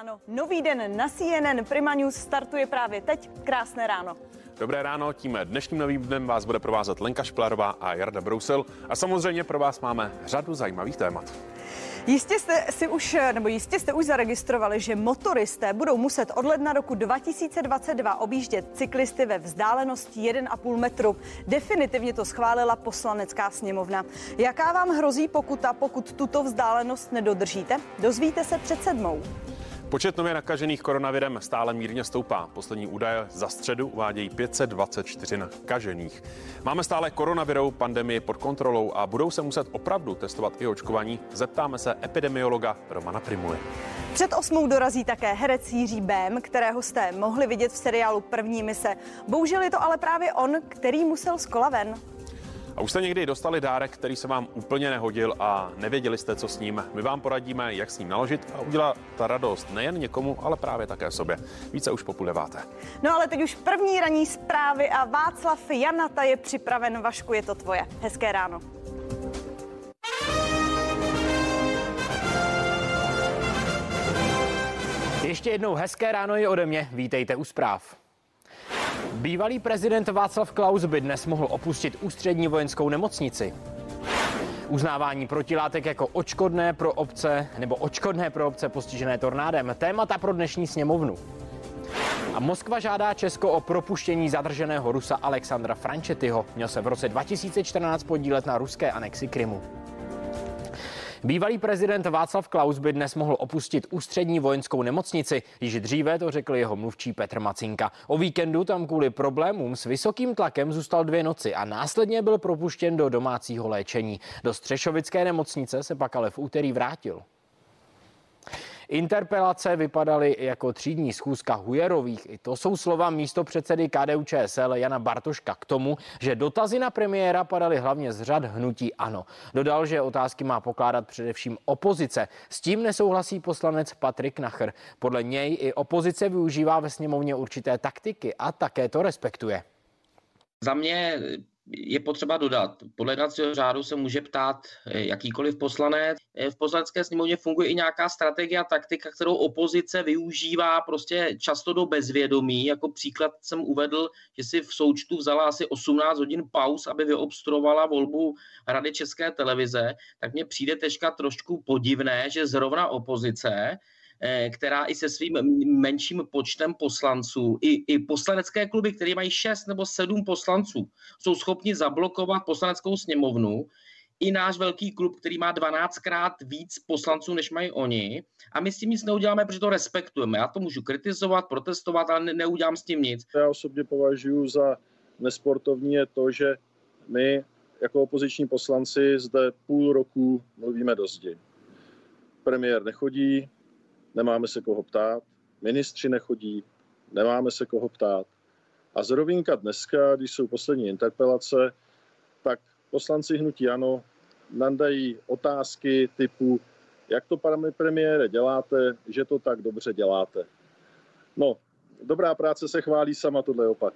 Ano, nový den na CNN Prima News startuje právě teď. Krásné ráno. Dobré ráno, tím dnešním novým dnem vás bude provázet Lenka Šplárová a Jarda Brousel a samozřejmě pro vás máme řadu zajímavých témat. Jistě jste si už, nebo jistě jste už zaregistrovali, že motoristé budou muset od ledna roku 2022 objíždět cyklisty ve vzdálenosti 1,5 metru. Definitivně to schválila poslanecká sněmovna. Jaká vám hrozí pokuta, pokud tuto vzdálenost nedodržíte? Dozvíte se před sedmou. Počet nově nakažených koronavirem stále mírně stoupá. Poslední údaje za středu uvádějí 524 nakažených. Máme stále koronavirovou pandemii pod kontrolou a budou se muset opravdu testovat i očkovaní. Zeptáme se epidemiologa Romana Primuly. Před osmou dorazí také herec Jiří Bém, kterého jste mohli vidět v seriálu První mise. Bohužel je to ale právě on, který musel z kola ven. A už jste někdy dostali dárek, který se vám úplně nehodil a nevěděli jste, co s ním. My vám poradíme, jak s ním naložit a udělat ta radost nejen někomu, ale právě také sobě. Více už po půl deváté. No ale teď už první ranní zprávy a Václav Janata je připraven. Vašku, je to tvoje. Hezké ráno. Ještě jednou hezké ráno je ode mě. Vítejte u zpráv. Bývalý prezident Václav Klaus by dnes mohl opustit ústřední vojenskou nemocnici. Uznávání protilátek jako očkodné pro obce nebo očkodné pro obce postižené tornádem. Témata pro dnešní sněmovnu. A Moskva žádá Česko o propuštění zadrženého Rusa Alexandra Frančetyho. Měl se v roce 2014 podílet na ruské anexi Krymu. Bývalý prezident Václav Klaus by dnes mohl opustit ústřední vojenskou nemocnici. Již dříve to řekl jeho mluvčí Petr Macinka. O víkendu tam kvůli problémům s vysokým tlakem zůstal dvě noci a následně byl propuštěn do domácího léčení. Do Střešovické nemocnice se pak ale v úterý vrátil. Interpelace vypadaly jako třídní schůzka Hujerových. I to jsou slova místo předsedy KDU ČSL Jana Bartoška k tomu, že dotazy na premiéra padaly hlavně z řad hnutí ANO. Dodal, že otázky má pokládat především opozice. S tím nesouhlasí poslanec Patrik Nachr. Podle něj i opozice využívá ve sněmovně určité taktiky a také to respektuje. Za mě je potřeba dodat, podle jednacího řádu se může ptát eh, jakýkoliv poslanec. Eh, v poslanecké sněmovně funguje i nějaká strategie a taktika, kterou opozice využívá prostě často do bezvědomí. Jako příklad jsem uvedl, že si v součtu vzala asi 18 hodin pauz, aby vyobstruovala volbu Rady České televize, tak mně přijde teďka trošku podivné, že zrovna opozice která i se svým menším počtem poslanců, i, i poslanecké kluby, které mají šest nebo sedm poslanců, jsou schopni zablokovat poslaneckou sněmovnu, i náš velký klub, který má 12krát víc poslanců, než mají oni. A my s tím nic neuděláme, protože to respektujeme. Já to můžu kritizovat, protestovat, ale ne, neudělám s tím nic. Já osobně považuji za nesportovní je to, že my jako opoziční poslanci zde půl roku mluvíme do zdi. Premiér nechodí, nemáme se koho ptát, ministři nechodí, nemáme se koho ptát. A zrovínka dneska, když jsou poslední interpelace, tak poslanci hnutí ano nandají otázky typu, jak to, pane premiére, děláte, že to tak dobře děláte. No, dobrá práce se chválí sama, tohle je opak.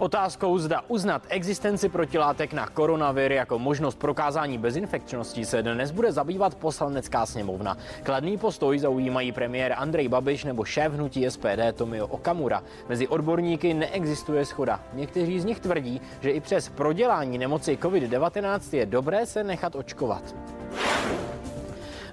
Otázkou zda uznat existenci protilátek na koronavir jako možnost prokázání bezinfekčnosti se dnes bude zabývat poslanecká sněmovna. Kladný postoj zaujímají premiér Andrej Babiš nebo šéf hnutí SPD Tomio Okamura. Mezi odborníky neexistuje schoda. Někteří z nich tvrdí, že i přes prodělání nemoci COVID-19 je dobré se nechat očkovat.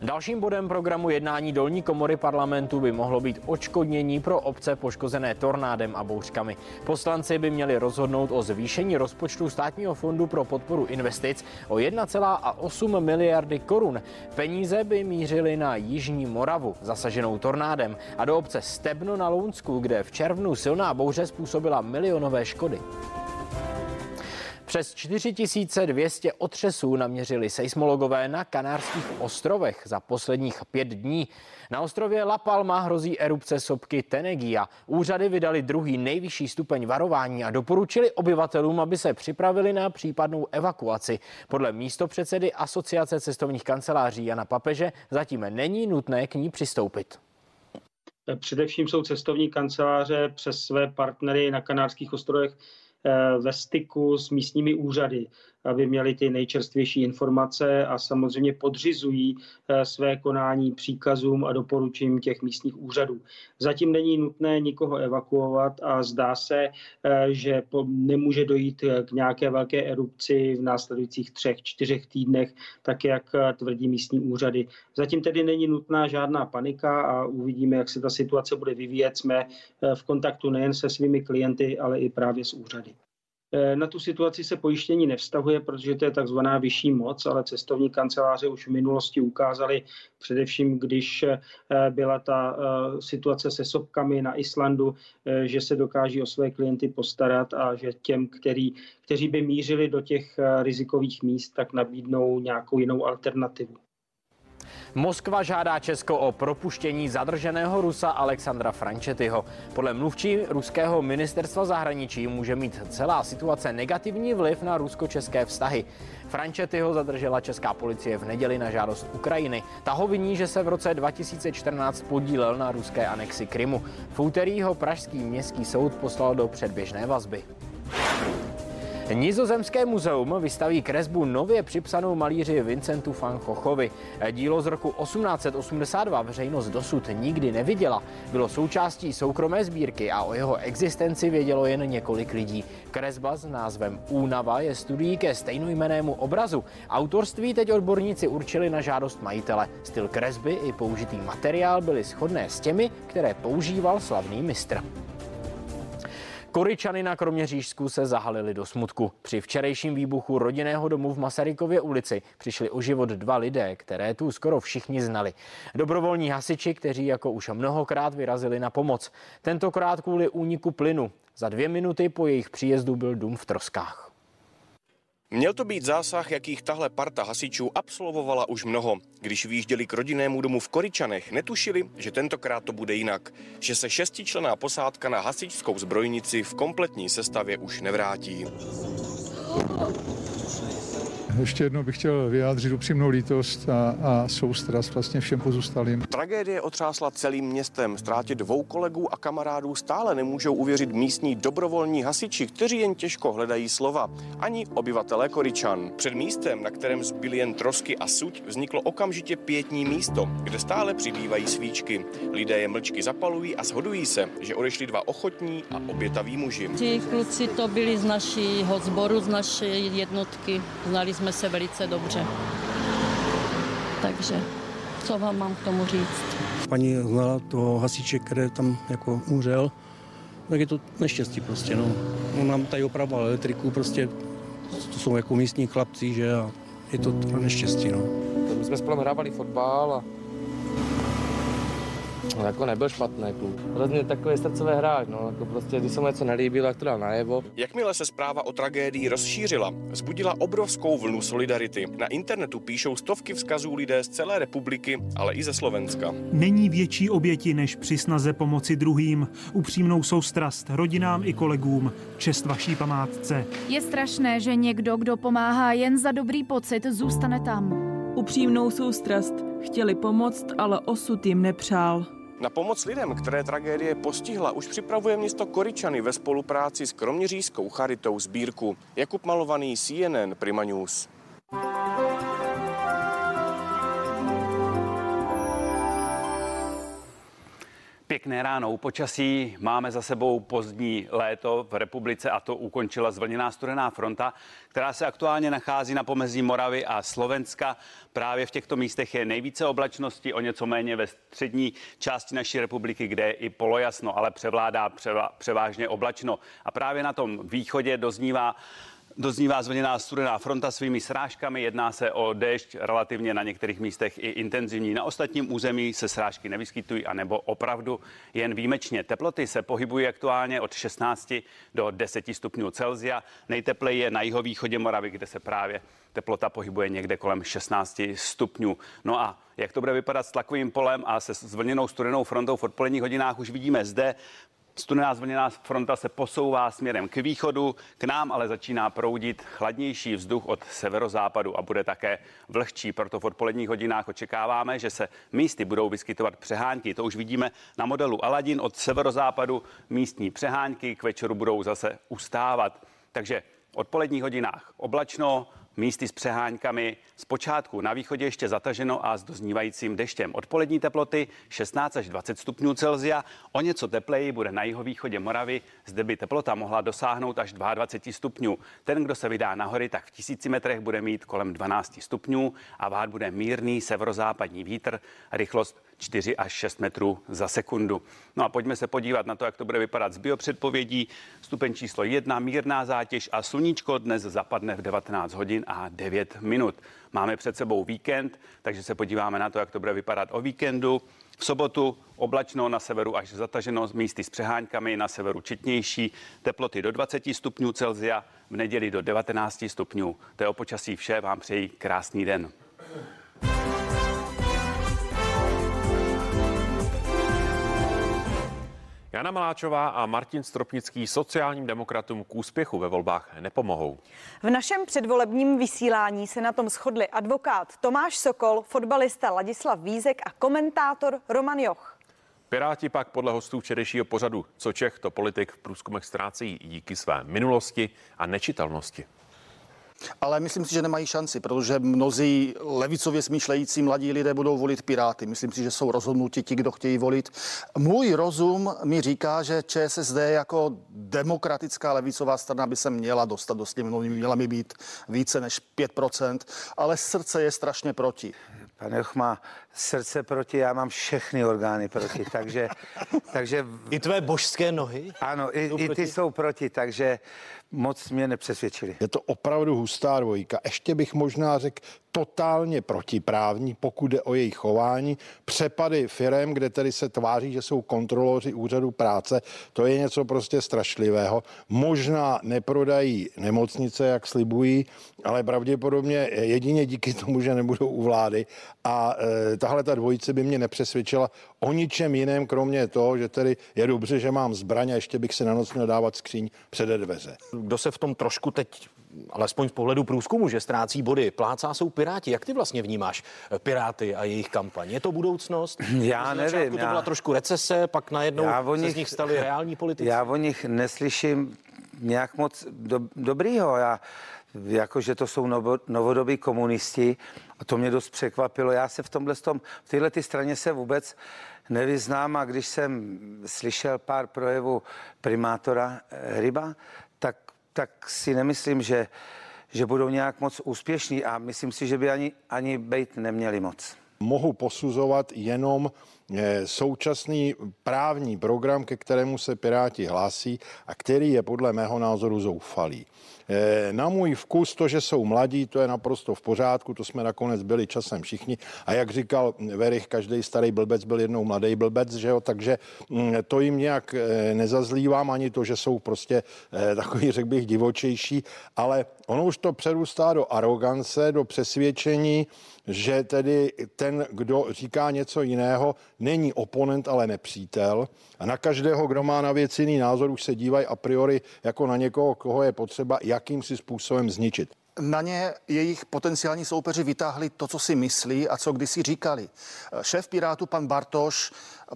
Dalším bodem programu jednání dolní komory parlamentu by mohlo být očkodnění pro obce poškozené tornádem a bouřkami. Poslanci by měli rozhodnout o zvýšení rozpočtu státního fondu pro podporu investic o 1,8 miliardy korun. Peníze by mířily na Jižní Moravu, zasaženou tornádem, a do obce Stebno na Lounsku, kde v červnu silná bouře způsobila milionové škody. Přes 4200 otřesů naměřili seismologové na Kanárských ostrovech za posledních pět dní. Na ostrově La Palma hrozí erupce sopky Tenegia. Úřady vydali druhý nejvyšší stupeň varování a doporučili obyvatelům, aby se připravili na případnou evakuaci. Podle místopředsedy Asociace cestovních kanceláří Jana Papeže zatím není nutné k ní přistoupit. Především jsou cestovní kanceláře přes své partnery na Kanárských ostrovech ve styku s místními úřady. aby měli ty nejčerstvější informace a samozřejmě podřizují eh, své konání příkazům a doporučením těch místních úřadů. Zatím není nutné nikoho evakuovat a zdá se, eh, že nemůže dojít k nějaké velké erupci v následujících třech, čtyřech týdnech, tak jak tvrdí místní úřady. Zatím tedy není nutná žádná panika a uvidíme, jak se ta situace bude vyvíjet. Jsme v kontaktu nejen se svými klienty, ale i právě s úřady. Eh, na tu situaci se pojištění nevztahuje, protože to je takzvaná vyšší moc, ale cestovní kanceláře už v minulosti ukázaly, především když eh, byla ta eh, situace se sopkami na Islandu, že se dokáží o své klienty postarat a že těm, který, kteří by mířili do těch rizikových míst, tak nabídnou nějakou jinou alternativu. Moskva žádá Česko o propuštění zadrženého Rusa Alexandra Frančetyho. Podle mluvčí ruského ministerstva zahraničí může mít celá situace negativní vliv na rusko-české vztahy. Frančetyho zadržela česká policie v neděli na žádost Ukrajiny. Ta ho viní, že se v roce 2014 podílel na ruské anexi Krymu. V úterý ho pražský městský soud poslal do předběžné vazby. Nizozemské muzeum vystaví kresbu nově připsanou malíři Vincentu van Goghovi. Dílo z roku 1882 veřejnost dosud nikdy neviděla. Bylo součástí soukromé sbírky a o jeho existenci vědělo jen několik lidí. Kresba s názvem Únava je studií ke stejnojmenému obrazu. Autorství teď odborníci určili na žádost majitele. Styl kresby i použitý materiál byly shodné s těmi, které používal slavný mistr. Koryčany na Kroměřížsku se zahalili do smutku. Při včerejším výbuchu rodinného domu v Masarykově ulici přišli o život dva lidé, které tu skoro všichni znali. Dobrovolní hasiči, kteří jako už mnohokrát vyrazili na pomoc. Tentokrát kvůli úniku plynu. Za dvě minuty po jejich příjezdu byl dům v troskách. Měl to být zásah, jakých tahle parta hasičů absolvovala už mnoho. Když výjížděli k rodinnému domu v Koričanech, netušili, že tentokrát to bude jinak. Že se šestičlená posádka na hasičskou zbrojnici v kompletní sestavě už nevrátí. Ještě jednou bych chtěl vyjádřit upřímnou lítost a, a soustrast vlastně všem pozůstalým. Tragédie otřásla celým městem. Ztrátě dvou kolegů a kamarádů stále nemůžou uvěřit místní dobrovolní hasiči, kteří jen těžko hledají slova. Ani obyvatelé Koričan. Před místem, na kterém zbyly jen trosky a suť, vzniklo okamžitě pětní místo, kde stále přibývají svíčky. Lidé je mlčky zapalují a shodují se, že odešli dva ochotní a obětaví muži. Ti kluci to byli z našího sboru, z naší jednotky. Znali jsme jsme se velice dobře. Takže co vám mám k tomu říct? Paní znala toho hasiče, který tam jako umřel, tak je to neštěstí prostě, no. On nám tady opravoval elektriku, prostě to jsou jako místní chlapci, že a je to neštěstí, no. My jsme spolu hrávali fotbal a No, jako nebyl špatný kluk. Hrozně takový srdcové hráč, no, jako prostě, když se mu něco nelíbilo, tak to dal najevo. Jakmile se zpráva o tragédii rozšířila, vzbudila obrovskou vlnu solidarity. Na internetu píšou stovky vzkazů lidé z celé republiky, ale i ze Slovenska. Není větší oběti než při snaze pomoci druhým. Upřímnou soustrast rodinám i kolegům. Čest vaší památce. Je strašné, že někdo, kdo pomáhá jen za dobrý pocit, zůstane tam. Upřímnou soustrast. Chtěli pomoct, ale osud jim nepřál. Na pomoc lidem, které tragédie postihla, už připravuje město Koričany ve spolupráci s kroměřížskou charitou sbírku. Jakub Malovaný, CNN Prima News. Pěkné ráno počasí. Máme za sebou pozdní léto v republice a to ukončila zvlněná studená fronta, která se aktuálně nachází na pomezí Moravy a Slovenska. Právě v těchto místech je nejvíce oblačnosti, o něco méně ve střední části naší republiky, kde je i polojasno, ale převládá převážně oblačno. A právě na tom východě doznívá Doznívá zvlněná studená fronta svými srážkami. Jedná se o déšť relativně na některých místech i intenzivní. Na ostatním území se srážky nevyskytují, anebo opravdu jen výjimečně. Teploty se pohybují aktuálně od 16 do 10 stupňů Celzia. Nejtepleji je na jihovýchodě Moravy, kde se právě teplota pohybuje někde kolem 16 stupňů. No a jak to bude vypadat s tlakovým polem a se zvlněnou studenou frontou v odpoledních hodinách už vidíme zde. Studená zvlněná fronta se posouvá směrem k východu, k nám ale začíná proudit chladnější vzduch od severozápadu a bude také vlhčí. Proto v odpoledních hodinách očekáváme, že se místy budou vyskytovat přehánky. To už vidíme na modelu Aladin od severozápadu místní přehánky k večeru budou zase ustávat. Takže V odpoledních hodinách oblačno, místy s přeháňkami. Zpočátku na východě ještě zataženo a s doznívajícím deštěm. Odpolední teploty 16 až 20 stupňů Celzia. O něco tepleji bude na jihovýchodě Moravy. Zde by teplota mohla dosáhnout až 22 stupňů. Ten, kdo se vydá nahory, tak v tisíci metrech bude mít kolem 12 stupňů a vád bude mírný severozápadní vítr. Rychlost 4 až 6 metrů za sekundu. No a pojďme se podívat na to, jak to bude vypadat z biopředpovědí. Stupeň číslo 1, mírná zátěž a sluníčko dnes zapadne v 19 hodin a 9 minut. Máme před sebou víkend, takže se podíváme na to, jak to bude vypadat o víkendu. V sobotu oblačno na severu až zataženo místy s přeháňkami, na severu četnější, teploty do 20 stupňů Celzia, v neděli do 19 stupňů. To je o počasí vše, vám přeji krásný den. Jana Maláčová a Martin Stropnický sociálním demokratům k úspěchu ve volbách nepomohou. V našem předvolebním vysílání se na tom shodli advokát Tomáš Sokol, fotbalista Ladislav Vízek a komentátor Roman Joch. Piráti pak podle hostů včerejšího pořadu Co Čech, to politik v průzkumech ztrácejí díky své minulosti a nečitelnosti. Ale myslím si, že nemají šanci, protože mnozí levicově smýšlející mladí lidé budou volit Piráty. Myslím si, že jsou rozhodnuti ti, kdo chtějí volit. Můj rozum mi říká, že ČSSD jako demokratická levicová strana by se měla dostat do sněmovny, měla mi být více než 5%, ale srdce je strašně proti. Pan Joch má srdce proti, já mám všechny orgány proti, takže... takže I tvé božské nohy? Ano, i, i ty jsou proti, takže moc mě nepřesvědčili. Je to opravdu hustá dvojka. Ještě bych možná řekl totálně protiprávní, pokud jde o jejich chování. Přepady firem, kde tedy se tváří, že jsou kontroloři úřadu práce, to je něco prostě strašlivého. Možná neprodají nemocnice, jak slibují, ale pravděpodobně jedině díky tomu, že nebudou u vlády. A e, tahle ta dvojice by mě nepřesvědčila o ničem jiném, kromě toho, že tedy je dobře, že mám zbraň a ještě bych se na noc měl dávat skříň před dveře. Kdo se v tom trošku teď alespoň z pohledu průzkumu, že ztrácí body, plácá jsou Piráti. Jak ty vlastně vnímáš eh, Piráty a jejich kampaň? Je to budoucnost? Já nevím. To byla trošku recese, pak najednou já se nich, z nich stali reální politici. Já o nich neslyším nějak moc do, dobrýho. Já, jako, že to jsou novo, novodobí komunisti a to mě dost překvapilo. Já se v tomhle tom, v téhle ty straně se vůbec nevyznám a když jsem slyšel pár projevů primátora eh, Ryba, tak, tak si nemyslím, že, že budou nějak moc úspěšní a myslím si, že by ani, ani být neměli moc. Mohu posuzovat jenom eh, současný právní program, ke kterému se Piráti hlásí a který je podle mého názoru zoufalý. Eh, na můj vkus to, že jsou mladí, to je naprosto v pořádku, to jsme nakonec byli časem všichni. A jak říkal Verich, každý starý blbec byl jednou mladý blbec, že jo, takže mm, to jim nějak eh, nezazlívám ani to, že jsou prostě eh, takový, řekl bych, divočejší, ale ono už to přerůstá do arogance, do přesvědčení, že tedy ten, kdo říká něco jiného, není oponent, ale nepřítel. A na každého, kdo má na věc jiný názor, už se dívají a priori jako na někoho, koho je potřeba jakýmsi způsobem zničit. Na ně jejich potenciální soupeři vytáhli to, co si myslí a co kdysi říkali. Šéf Pirátu, pan Bartoš,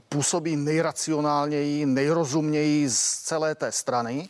působí nejracionálněji, nejrozuměji z celé té strany.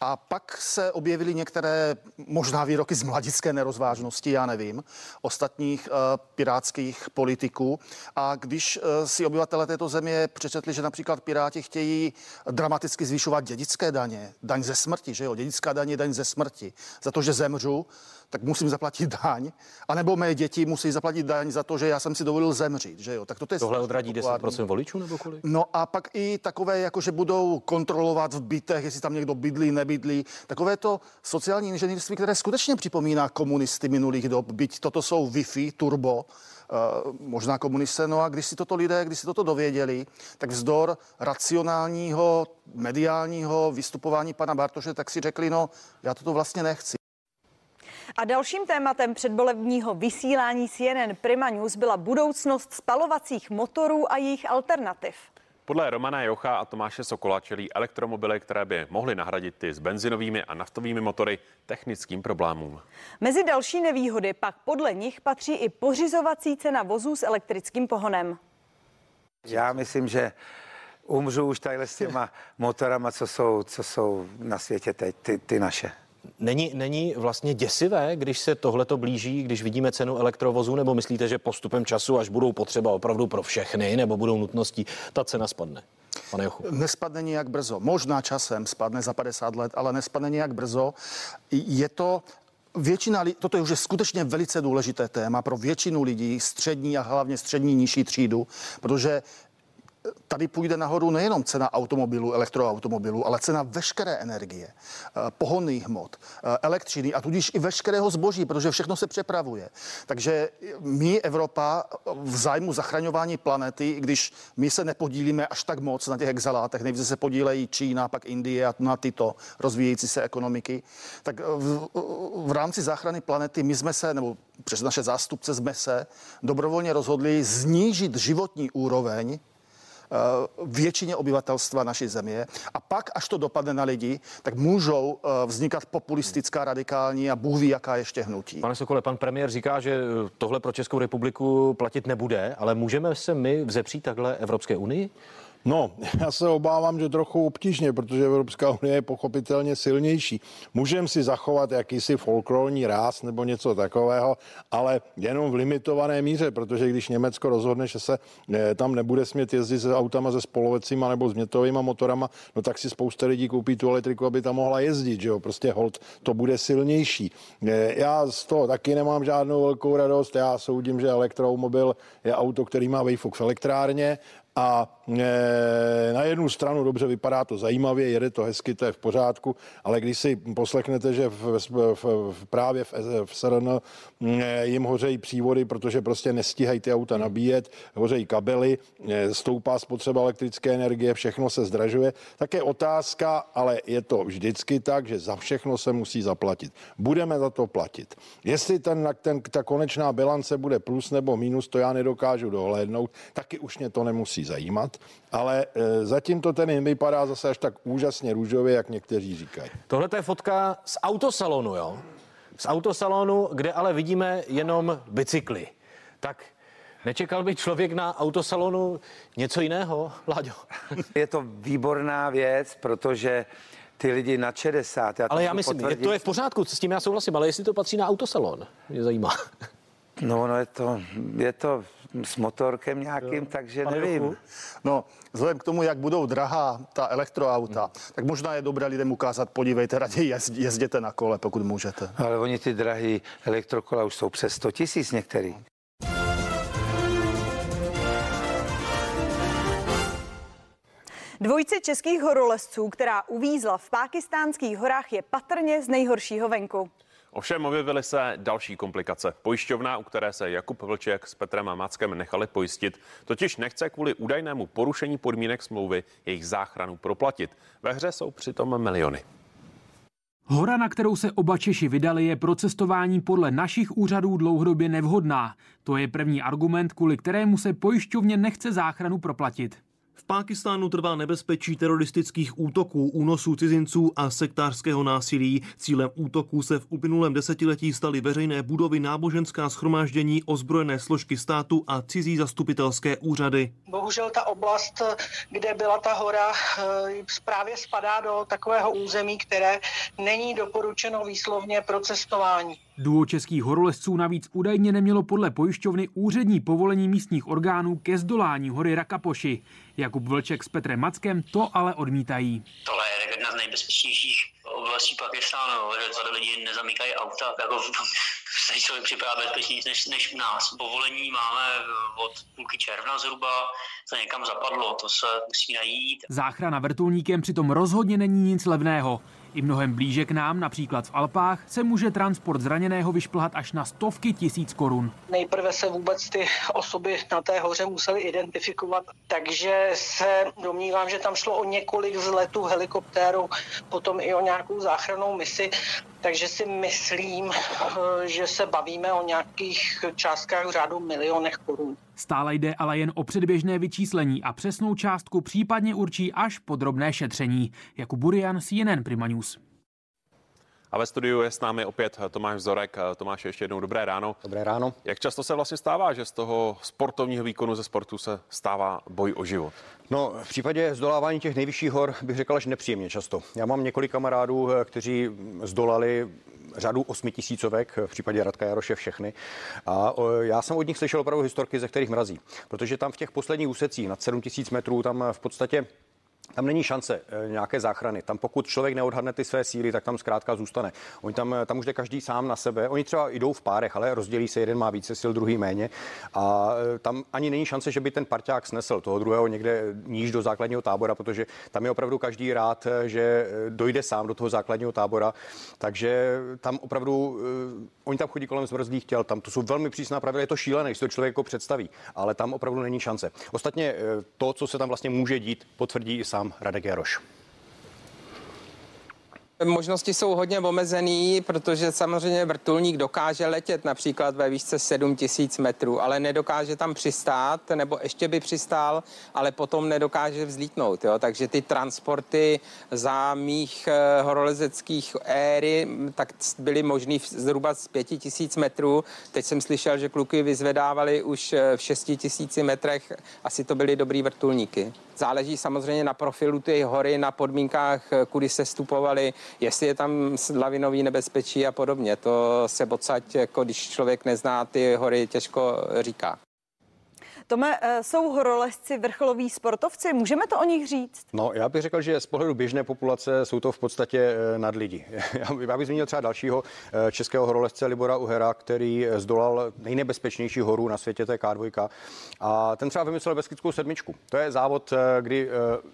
A pak se objevily některé možná výroky z mladické nerozvážnosti, já nevím, ostatních uh, pirátských politiků. A když uh, si obyvatele této země přečetli, že například Piráti chtějí dramaticky zvyšovat dědické daně, daň ze smrti, že jo, dědická je daň ze smrti, za to, že zemřu, tak musím zaplatit daň, anebo mé děti musí zaplatit daň za to, že já jsem si dovolil zemřít, že jo. Tak to je Tohle odradí 10% voličů nebo kolik? No a pak i takové, jako že budou kontrolovat v bytech, jestli tam někdo bydlí, nebydlí. Takové to sociální inženýrství, které skutečně připomíná komunisty minulých dob, byť toto jsou Wi-Fi, turbo, Uh, možná komunisté. No a když si toto lidé, když si toto dověděli, tak vzdor racionálního, mediálního vystupování pana Bartoše, tak si řekli, no já toto vlastně nechci. A dalším tématem předvolebního vysílání CNN Prima News byla budoucnost spalovacích motorů a jejich alternativ. Podle Romana Jocha a Tomáše Sokola čelí elektromobily, které by mohly nahradit ty s benzinovými a naftovými motory technickým problémům. Mezi další nevýhody pak podle nich patří i pořizovací cena vozů s elektrickým pohonem. Já myslím, že umřu už takhle s těma motorama, co jsou, co jsou na světě teď, ty, ty naše. Není, není vlastně děsivé, když se tohleto blíží, když vidíme cenu elektrovozu, nebo myslíte, že postupem času, až budou potřeba opravdu pro všechny, nebo budou nutností, ta cena spadne? Pane Jochu. Nespadne nijak brzo. Možná časem spadne za 50 let, ale nespadne nijak brzo. Je to Většina, toto je už skutečně velice důležité téma pro většinu lidí, střední a hlavně střední nižší třídu, protože tady půjde nahoru nejenom cena automobilů, elektroautomobilů, ale cena veškeré energie, eh, pohonných hmot, eh, elektřiny a tudíž i veškerého zboží, protože všechno se přepravuje. Takže my, Evropa, v zájmu zachraňování planety, když my se nepodílíme až tak moc na těch exhalátech, nejvíce se podílejí Čína, pak Indie a na tyto rozvíjející se ekonomiky, tak v, v rámci záchrany planety my jsme se, nebo přes naše zástupce jsme se dobrovolně rozhodli znížit životní úroveň Eh, většině obyvatelstva naší země. A pak, až to dopadne na lidi, tak můžou eh, vznikat populistická, radikální a Bůh ví, jaká ještě hnutí. Pane Sokole, pan premiér říká, že tohle pro Českou republiku platit nebude, ale můžeme se my vzepřít takhle Evropské unii? No, já se obávám, že trochu obtížně, protože Evropská unie je pochopitelně silnější. Můžeme si zachovat jakýsi folklorní ráz nebo něco takového, ale jenom v limitované míře, protože když Německo rozhodne, že se eh, tam nebude smět jezdit se autama se spolovacíma nebo s mětovými motorama, no tak si spousta lidí koupí tu elektriku, aby tam mohla jezdit, že jo, prostě hold, to bude silnější. Eh, já z toho taky nemám žádnou velkou radost, já soudím, že elektromobil je auto, který má vejfuk v elektrárně a na jednu stranu dobře vypadá to zajímavě, jede to hezky, to je v pořádku, ale když si poslechnete, že v, v, v, právě v, v SRN e, jim hořejí přívody, protože prostě nestíhají ty auta nabíjet, hořejí kabely, e, stoupá spotřeba elektrické energie, všechno se zdražuje, tak je otázka, ale je to vždycky tak, že za všechno se musí zaplatit. Budeme za to platit. Jestli ten, ten, ta konečná bilance bude plus nebo minus, to já nedokážu dohlédnout, taky už mě to nemusí zajímat, ale e, zatím to ten vypadá zase až tak úžasně růžově, jak někteří říkají. Tohle je fotka z autosalonu, jo? Z autosalonu, kde ale vidíme jenom bicykly. Tak Nečekal by člověk na autosalonu něco jiného, Láďo? Je to výborná věc, protože ty lidi na 60. Já ale já myslím, potvrdit. to je v pořádku, s tím já souhlasím, ale jestli to patří na autosalon, mě zajímá. No, no je to, je to s motorkem nějakým, jo. takže Pane nevím. Jochu? No, vzhledem k tomu, jak budou drahá ta elektroauta, hmm. tak možná je dobré lidem ukázat, podívejte, raději jezděte na kole, pokud můžete. Ale oni ty drahý elektrokola už jsou přes 100 tisíc některý. Dvojice českých horolezců, která uvízla v pákistánských horách, je patrně z nejhoršího venku. Ovšem objevily se další komplikace. Pojišťovna, u které se Jakub Vlček s Petrem Mackem nechali pojistit, totiž nechce kvůli údajnému porušení podmínek smlouvy jejich záchranu proplatit. Ve hře jsou přitom miliony. Hora, na kterou se oba Češi vydali, je pro cestování podle našich úřadů dlouhodobě nevhodná. To je první argument, kvůli kterému se pojišťovně nechce záchranu proplatit. V Pákistánu trvá nebezpečí teroristických útoků, únosů cizinců a sektářského násilí. Cílem útoků se v uplynulém desetiletí staly veřejné budovy, náboženská schromáždění, ozbrojené složky státu a cizí zastupitelské úřady. Bohužel ta oblast, kde byla ta hora, eh, právě spadá do takového území, které není doporučeno výslovně pro cestování. Duo českých horolezců navíc údajně nemělo podle pojišťovny úřední povolení místních orgánů ke zdolání hory Rakapoši. Jakub Vlček s Petrem Mackem to ale odmítají. Tohle je jedna z nejbezpečnějších oblastí Pakistánu, že tady lidi nezamykají auta, jako se člověk připadá bezpečněji než, než u nás. Povolení máme od půlky června zhruba, to někam zapadlo, to se musí najít. Záchrana vrtulníkem přitom rozhodně není nic levného. I mnohem blíže k nám, například v Alpách, se může transport zraněného vyšplhat až na stovky tisíc korun. Nejprve se vůbec ty osoby na té hoře musely identifikovat, takže se domnívám, že tam šlo o několik vzletů helikoptéru, potom i o nějakou záchrannou misi, takže si myslím, že se bavíme o nějakých částkách v řádu milionech korun. Stále jde ale jen o předběžné vyčíslení a přesnou částku případně určí až podrobné šetření. Jako Burian CNN Prima News. A ve studiu je s námi opět Tomáš Zorek. Tomáš, ještě jednou dobré ráno. Dobré ráno. Jak často se vlastně stává, že z toho sportovního výkonu ze sportu se stává boj o život? No, v případě zdolávání těch nejvyšších hor bych řekl, že nepříjemně často. Já mám několik kamarádů, kteří zdolali řadu osmitisícovek, v případě Radka Jaroše všechny. A já jsem od nich slyšel opravdu historky, ze kterých mrazí. Protože tam v těch posledních úsecích nad 7000 metrů, tam v podstatě tam není šance e, nějaké záchrany. Tam pokud člověk neodhadne ty své síly, tak tam zkrátka zůstane. Oni tam, eh, tam už jde každý sám na sebe. Oni třeba jdou v párech, ale rozdělí se, jeden má více sil, druhý méně. A e, tam ani není šance, že by ten parťák snesl toho druhého někde níž do základního tábora, protože tam je opravdu každý rád, že dojde sám do toho základního tábora. Takže tam opravdu, oni tam chodí kolem zmrzlých těl, tam to jsou velmi přísná pravidla, je to šílené, když to člověk jako představí, ale tam opravdu není šance. Ostatně to, co se tam vlastně může dít, potvrdí i sám sám Radek Jaroš. Možnosti jsou hodně omezený, protože samozřejmě vrtulník dokáže letět například ve výšce 7000 metrů, ale nedokáže tam přistát, nebo ještě by přistál, ale potom nedokáže vzlítnout. Jo? Takže ty transporty za mých eh, horolezeckých éry tak byly možný zhruba z 5000 metrů. Teď jsem slyšel, že kluky vyzvedávali už eh, v 6000 metrech. Asi to byly dobrý vrtulníky. Záleží samozřejmě na profilu té hory, na podmínkách, eh, kudy se stupovali, jestli je tam lavinový nebezpečí a podobně. To se bocať, jako když člověk nezná ty hory, těžko říká. Tome, eh, jsou horolezci vrcholoví sportovci? Můžeme to o nich říct? No, já bych řekl, že z pohledu běžné populace jsou to v podstatě eh, nad lidi. Já bych zmínil třeba dalšího eh, českého horolezce Libora Uhera, který zdolal nejnebezpečnější horu na světě, to je K2. A ten třeba vymyslel Beskidskou sedmičku. To je závod, kdy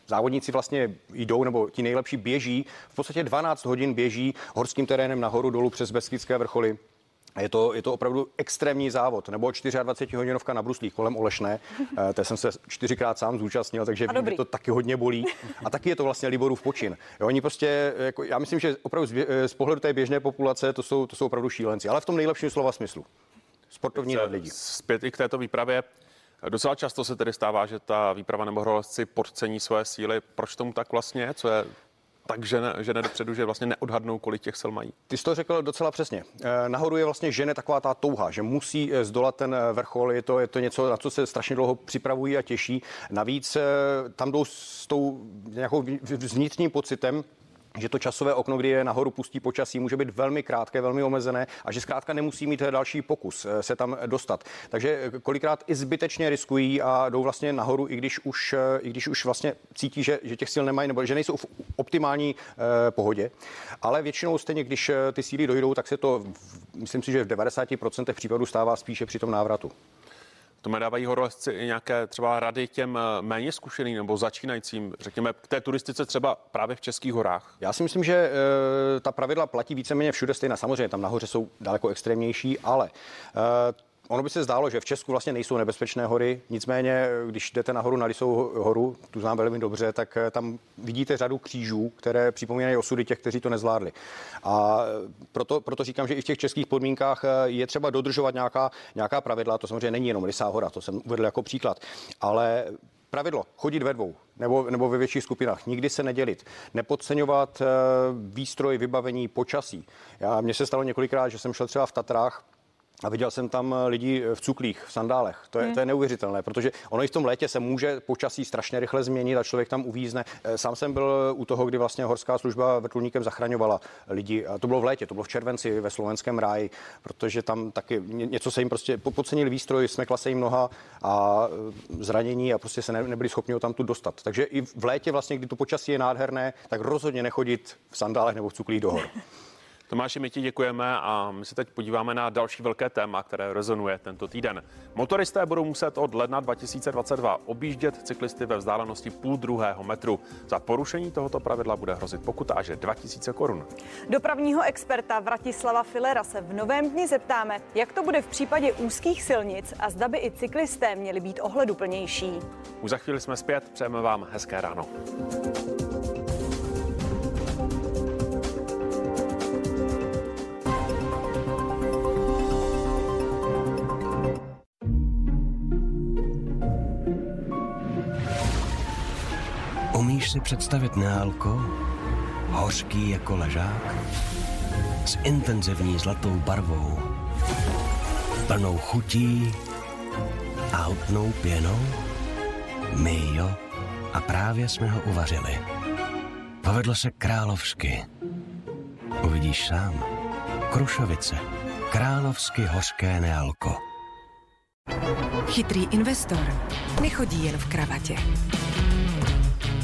závodníci vlastně jdou, nebo ti nejlepší běží, v podstatě 12 hodin běží horským terénem nahoru dolů přes Beskidské vrcholy. Je to, je to opravdu extrémní závod, nebo 24 hodinovka na bruslích kolem Olešné. Eh, to jsem se čtyřikrát sám zúčastnil, takže vím, že to taky hodně bolí. A taky je to vlastně Liborův počin. Jo, oni prostě, jako, já myslím, že opravdu z, eh, z pohledu té běžné populace to jsou, to jsou opravdu šílenci, ale v tom nejlepším slova smyslu. Sportovní lidi. Zpět i k této výpravě. Docela často se tedy stává, že ta výprava nebo horolezci podcení své síly. Proč tomu tak vlastně? Co je tak žene, žene dopředu, že vlastně neodhadnou, kolik těch sil mají. Ty jsi to řekl docela přesně. Eh, nahoru je vlastně žene taková ta touha, že musí eh, zdolat ten eh, vrchol. Je to, je to něco, na co se strašně dlouho připravují a těší. Navíc tam jdou s tou nějakou vnitřním pocitem, že to časové okno, kdy je nahoru pustí počasí, může být velmi krátké, velmi omezené a že zkrátka nemusí mít další pokus eh, se tam dostat. Takže eh, kolikrát i zbytečně riskují a jdou vlastně nahoru, i když už, eh, i když už vlastně cítí, že, že těch sil nemají nebo že nejsou v optimální eh, pohodě. Ale většinou stejně, když ty síly dojdou, tak se to, myslím si, že v 90% případů stává spíše při tom návratu. To dávají horolezci i nějaké třeba rady těm eh, méně zkušeným nebo začínajícím, řekněme, k té turistice třeba právě v Českých horách? Já si myslím, že e, ta pravidla platí víceméně všude stejná. Samozřejmě tam nahoře jsou daleko extrémnější, ale e, Ono by se zdálo, že v Česku vlastně nejsou nebezpečné hory, nicméně, když jdete nahoru na Lisou horu, tu znám velmi dobře, tak eh, tam vidíte řadu křížů, které připomínají osudy těch, kteří to nezvládli. A proto, proto říkám, že i v těch českých podmínkách eh, je třeba dodržovat nějaká, nějaká pravidla. To samozřejmě není jenom Lisá hora, to jsem uvedl jako příklad, ale pravidlo chodit ve dvou nebo, nebo ve větších skupinách, nikdy se nedělit, nepodceňovat eh, výstroj, vybavení, počasí. Já, mně se stalo několikrát, že jsem šel třeba v Tatrách a viděl jsem tam eh, lidi v cuklích, v sandálech. To je, hmm. to je neuvěřitelné, protože ono i v tom létě se může počasí strašně rychle změnit a člověk tam uvízne. Eh, sám jsem byl u toho, kdy vlastně horská služba vrtulníkem zachraňovala lidi. A to bylo v létě, to bylo v červenci ve slovenském ráji, protože tam taky něco se jim prostě podcenil výstroj, smekla se jim noha a eh, zranění a prostě se ne, nebyli schopni ho tam tu dostat. Takže i v létě vlastně, kdy to počasí je nádherné, tak rozhodně nechodit v sandálech nebo v cuklích do hor. Tomáši, my ti děkujeme a my se teď podíváme na další velké téma, které rezonuje tento týden. Motoristé budou muset od ledna 2022 objíždět cyklisty ve vzdálenosti půl druhého metru. Za porušení tohoto pravidla bude hrozit pokuta až 2000 korun. Dopravního experta Vratislava Filera se v novém dni zeptáme, jak to bude v případě úzkých silnic a zda by i cyklisté měli být ohleduplnější. Už za chvíli jsme zpět, přejeme vám hezké ráno. Si představit neálko? Hořký jako ležák? s intenzivní zlatou barvou, plnou chutí a hutnou pěnou? My jo. A právě jsme ho uvařili. Povedlo se královsky. Uvidíš sám. Krušovice. Královsky hořké nealko. Chytrý investor nechodí jen v kravatě.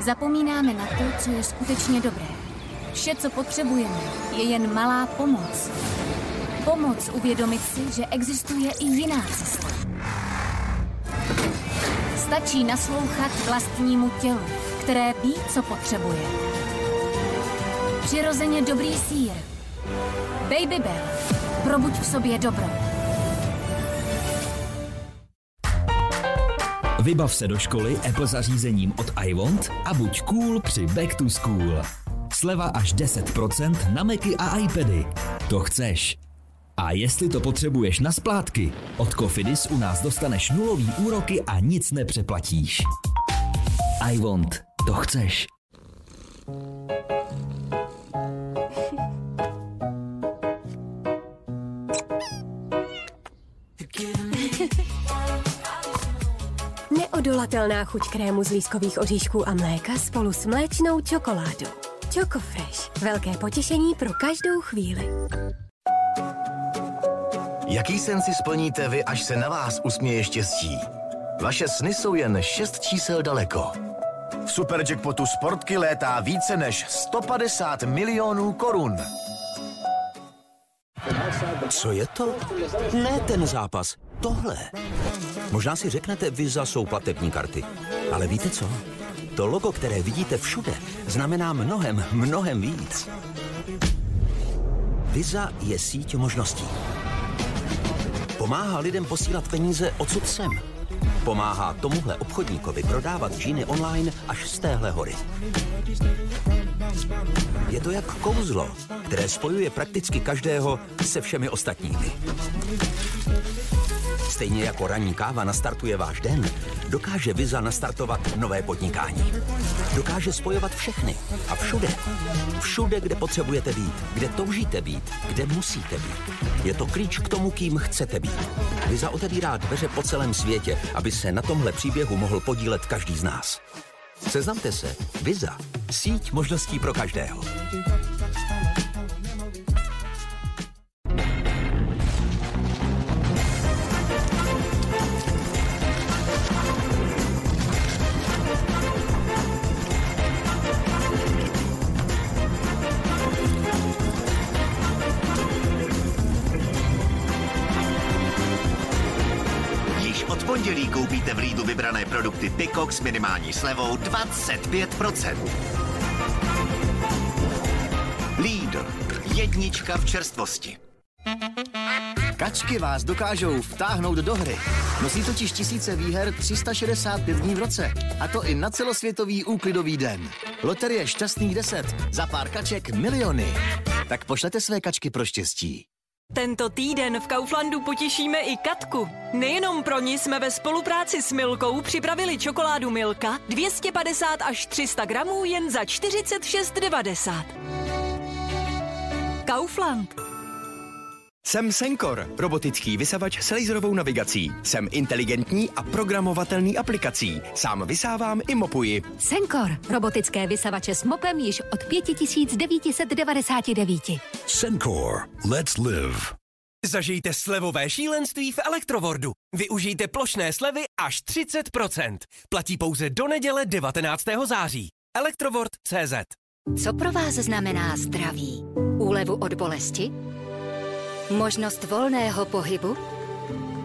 zapomínáme na to, co je skutečně dobré. Vše, co potřebujeme, je jen malá pomoc. Pomoc uvědomit si, že existuje i jiná cesta. Stačí naslouchat vlastnímu tělu, které ví, co potřebuje. Přirozeně dobrý sír. Baby Bell. Probuď v sobě dobro. Vybav se do školy Apple zařízením od iWant a buď cool při Back to School. Sleva až 10% na Macy a iPady. To chceš. A jestli to potřebuješ na splátky, od Cofidis u nás dostaneš nulový úroky a nic nepřeplatíš. iWant. To chceš. Neodolatelná chuť krému z lískových oříšků a mléka spolu s mléčnou čokoládou. Choco Fresh. Velké potěšení pro každou chvíli. Jaký sen si splníte vy, až se na vás usměje štěstí? Vaše sny jsou jen šest čísel daleko. V Superjackpotu Sportky létá více než 150 milionů korun. Co je to? Ne ten zápas, tohle. Možná si řeknete, Visa jsou platební karty. Ale víte co? To logo, které vidíte všude, znamená mnohem, mnohem víc. Visa je síť možností. Pomáhá lidem posílat peníze odsud sem. Pomáhá tomuhle obchodníkovi prodávat džíny online až z téhle hory. Je to jak kouzlo, které spojuje prakticky každého se všemi ostatními. Stejně jako ranní káva nastartuje váš den, dokáže Visa nastartovat nové podnikání. Dokáže spojovat všechny a všude. Všude, kde potřebujete být, kde toužíte být, kde musíte být. Je to klíč k tomu, kým chcete být. Visa otevírá dveře po celém světě, aby se na tomhle příběhu mohl podílet každý z nás. Seznamte se. Visa. Síť možností pro každého. Picox s minimální slevou 25%. Lidl. Jednička v čerstvosti. Kačky vás dokážou vtáhnout do hry. Nosí totiž tisíce výher 365 dní v roce. A to i na celosvětový úklidový den. Loterie šťastných 10. Za pár kaček miliony. Tak pošlete své kačky pro štěstí. Tento týden v Kauflandu potěšíme i Katku. Nejenom pro ní jsme ve spolupráci s Milkou připravili čokoládu Milka 250 až 300 gramů jen za 46,90. Kaufland. Jsem Senkor, robotický vysavač s laserovou navigací. Jsem inteligentní a programovatelný aplikací. Sám vysávám i mopuji. Senkor. Robotické vysavače s mopem již od 5999. Sencor. Let's live. Zažijte slevové šílenství v Elektrowordu. Využijte plošné slevy až 30%. Platí pouze do neděle 19. září. Elektrovord.cz Co pro vás znamená zdraví? Úlevu od bolesti? Možnost volného pohybu?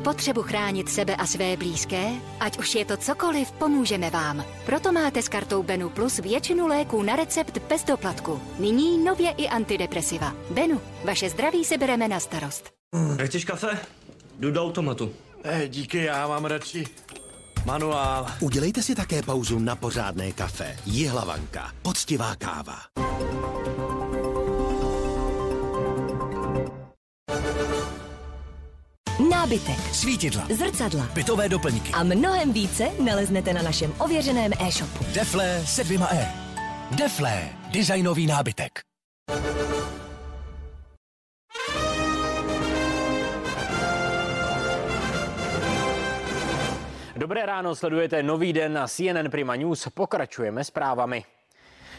Potřebu chránit sebe a své blízké? Ať už je to cokoliv, pomůžeme vám. Proto máte s kartou Benu Plus většinu léků na recept bez doplatku. Nyní nově i antidepresiva. Benu, vaše zdraví se bereme na starost. Nechceš kafe? Jdu do automatu. Ne, díky, já mám radši manuál. Udělejte si také pauzu na pořádné kafe. Jihlavanka. Poctivá káva. Nábytek, Svítidla. zrcadla Bytové doplňky. a mnohem více naleznete na našem ověřeném e-shopu. Deflé se dvěma E. Deflé. Designový nábytek. Dobré ráno, sledujete nový den na CNN Prima News. Pokračujeme zprávami.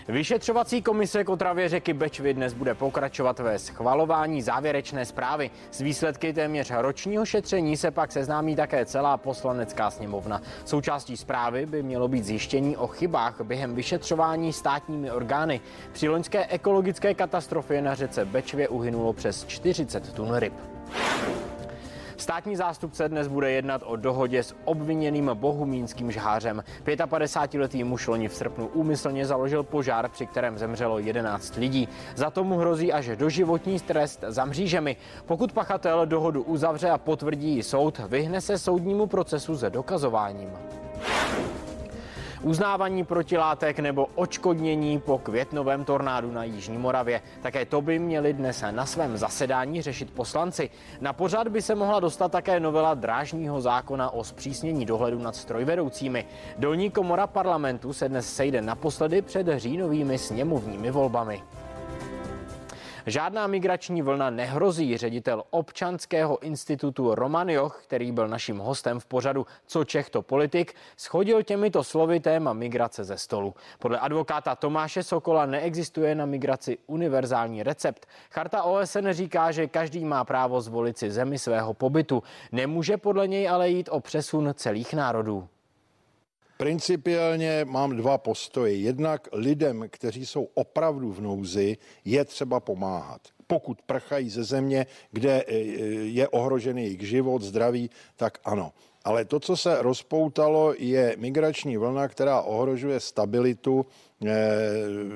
Vyšetřovací komise k otravě řeky Bečvy dnes bude pokračovat ve schvalování závěrečné zprávy. S výsledky téměř ročního šetření se pak seznámí také celá poslanecká sněmovna. Součástí zprávy by mělo být zjištění o chybách během vyšetřování státními orgány. Při loňské ekologické katastrofě na řece Bečvě uhynulo přes 40 tun ryb. Státní zástupce dnes bude jednat o dohodě s obviněným bohumínským žhářem. 55-letý muž loni v srpnu úmyslně založil požár, při kterém zemřelo 11 lidí. Za tomu hrozí až doživotní trest za mřížemi. Pokud pachatel dohodu uzavře a potvrdí ji soud, vyhne se soudnímu procesu se dokazováním. Uznávání protilátek nebo očkodnění po květnovém tornádu na Jižní Moravě. Také to by měli dnes na svém zasedání řešit poslanci. Na pořad by se mohla dostat také novela drážního zákona o zpřísnění dohledu nad strojvedoucími. Dolní komora parlamentu se dnes sejde naposledy před říjnovými sněmovními volbami. Žádná migrační vlna nehrozí. Ředitel občanského institutu Roman Joch, který byl naším hostem v pořadu Co Čech to politik, schodil těmito slovy téma migrace ze stolu. Podle advokáta Tomáše Sokola neexistuje na migraci univerzální recept. Charta OSN říká, že každý má právo zvolit si zemi svého pobytu. Nemůže podle něj ale jít o přesun celých národů. Principiálně mám dva postoje. Jednak lidem, kteří jsou opravdu v nouzi, je třeba pomáhat. Pokud prchají ze země, kde e, je ohrožený jejich život, zdraví, tak ano. Ale to, co se rozpoutalo, je migrační vlna, která ohrožuje stabilitu eh,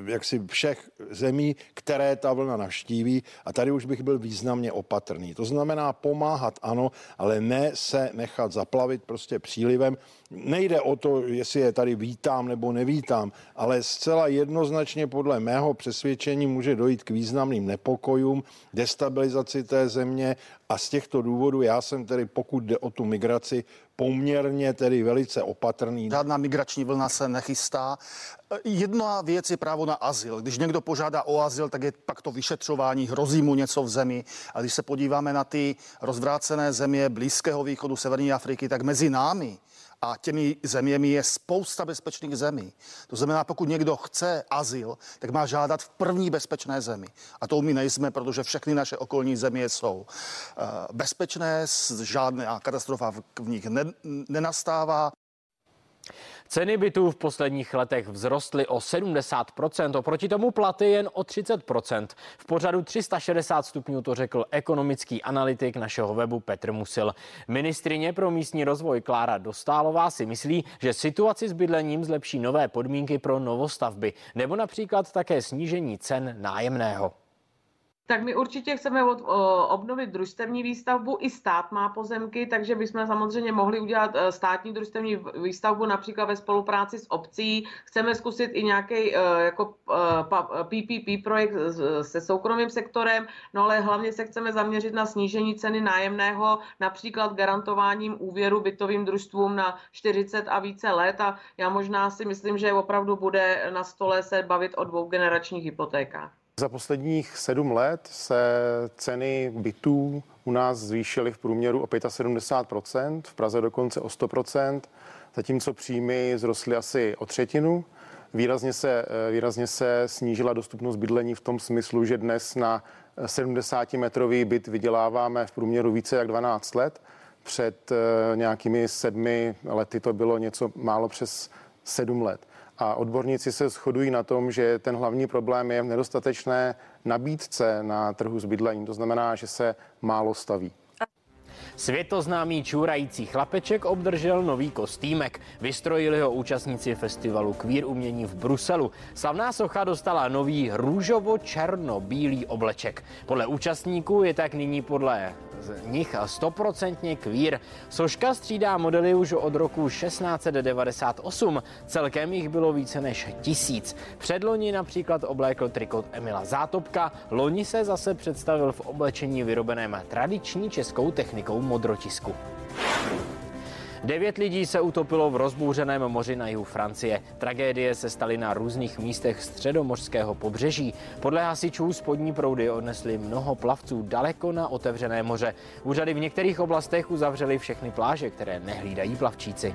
jaksi všech zemí, které ta vlna navštíví. A tady už bych byl významně opatrný. To znamená pomáhat, ano, ale ne se nechat zaplavit prostě přílivem. Nejde o to, jestli je tady vítám nebo nevítám, ale zcela jednoznačně podle mého přesvědčení může dojít k významným nepokojům, destabilizaci té země a z těchto důvodů já jsem tedy, pokud jde o tu migraci, poměrně tedy velice opatrný. Žádná migrační vlna se nechystá. Jedna věc je právo na azyl. Když někdo požádá o azyl, tak je pak to vyšetřování, hrozí mu něco v zemi. A když se podíváme na ty rozvrácené země Blízkého východu, Severní Afriky, tak mezi námi a těmi zeměmi je spousta bezpečných zemí. To znamená, pokud někdo chce azyl, tak má žádat v první bezpečné zemi. A to my nejsme, protože všechny naše okolní země jsou eh, bezpečné, žádná katastrofa v nich nenastává. Ceny bytů v posledních letech vzrostly o 70%, oproti tomu platy jen o 30%. V pořadu 360 stupňů to řekl ekonomický analytik našeho webu Petr Musil. Ministrině pro místní rozvoj Klára Dostálová si myslí, že situaci s bydlením zlepší nové podmínky pro novostavby nebo například také snížení cen nájemného tak my určitě chceme od, o, obnovit družstevní výstavbu. I stát má pozemky, takže bychom samozřejmě mohli udělat e, státní družstevní výstavbu například ve spolupráci s obcí. Chceme zkusit i nějaký e, jako PPP e, projekt se soukromým sektorem, no ale hlavně se chceme zaměřit na snížení ceny nájemného, například garantováním úvěru bytovým družstvům na 40 a více let. A já možná si myslím, že opravdu bude na stole se bavit o dvou generačních hypotékách. Za posledních sedm let se ceny bytů u nás zvýšily v průměru o 75%, v Praze dokonce o 100%, zatímco příjmy zrostly asi o třetinu. Výrazně se, výrazně se snížila dostupnost bydlení v tom smyslu, že dnes na 70-metrový byt vyděláváme v průměru více jak 12 let. Před eh, nějakými sedmi lety to bylo něco málo přes sedm let. A odborníci se shodují na tom, že ten hlavní problém je v nedostatečné nabídce na trhu s bydlením. To znamená, že se málo staví. Světoznámý čůrající chlapeček obdržel nový kostýmek. Vystrojili ho účastníci festivalu Queer umění v Bruselu. Slavná socha dostala nový růžovo-černo-bílý obleček. Podle účastníků je tak nyní podle z nich stoprocentně kvír. Soška střídá modely už od roku 1698. Celkem jich bylo více než tisíc. Předloni například oblékl trikot Emila Zátopka, loni se zase představil v oblečení vyrobeném tradiční českou technikou modrotisku. Devět lidí se utopilo v rozbouřeném moři na jihu Francie. Tragédie se staly na různých místech středomořského pobřeží. Podle hasičů spodní proudy odnesly mnoho plavců daleko na otevřené moře. Úřady v některých oblastech uzavřely všechny pláže, které nehlídají plavčíci.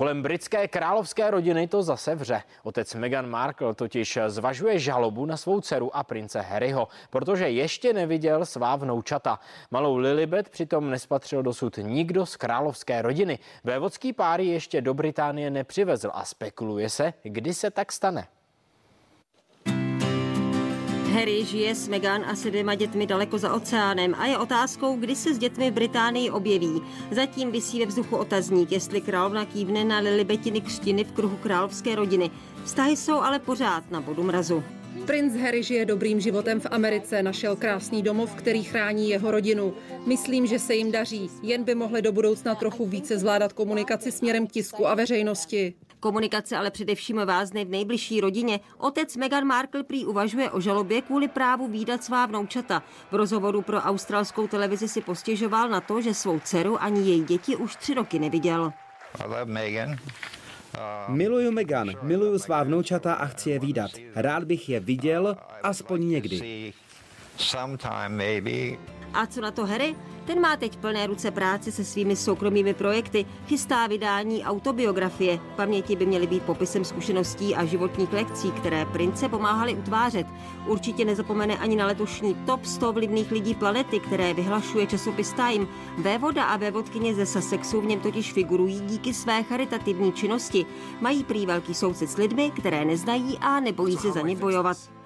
Kolem britské královské rodiny to zase vře. Otec Meghan Markle totiž zvažuje žalobu na svou dceru a prince Harryho, protože ještě neviděl svá vnoučata. Malou Lilibet přitom nespatřil dosud nikdo z královské rodiny. Vévodský pár ještě do Británie nepřivezl a spekuluje se, kdy se tak stane. Harry žije s Meghan a se dvěma dětmi daleko za oceánem a je otázkou, kdy se s dětmi v Británii objeví. Zatím vysí ve vzduchu otazník, jestli královna kývne na Lilibetiny křtiny v kruhu královské rodiny. Vztahy jsou ale pořád na bodu mrazu. Princ Harry žije dobrým životem v Americe, našel krásný domov, který chrání jeho rodinu. Myslím, že se jim daří, jen by mohli do budoucna trochu více zvládat komunikaci směrem tisku a veřejnosti. Komunikace ale především vázne v nejbližší rodině. Otec Meghan Markle prý uvažuje o žalobě kvůli právu výdat svá vnoučata. V rozhovoru pro australskou televizi si postěžoval na to, že svou dceru ani její děti už tři roky neviděl. Miluju Megan, miluju svá vnoučata a chci je výdat. Rád bych je viděl, aspoň někdy. A co na to Harry? Ten má teď plné ruce práce se svými soukromými projekty, chystá vydání autobiografie. Paměti by měly být popisem zkušeností a životních lekcí, které prince pomáhali utvářet. Určitě nezapomene ani na letošní top 100 vlivných lidí planety, které vyhlašuje časopis Time. Vévoda a vévodkyně ze Sussexu v něm totiž figurují díky své charitativní činnosti. Mají prý velký soucit s lidmi, které neznají a nebojí se za ně bojovat.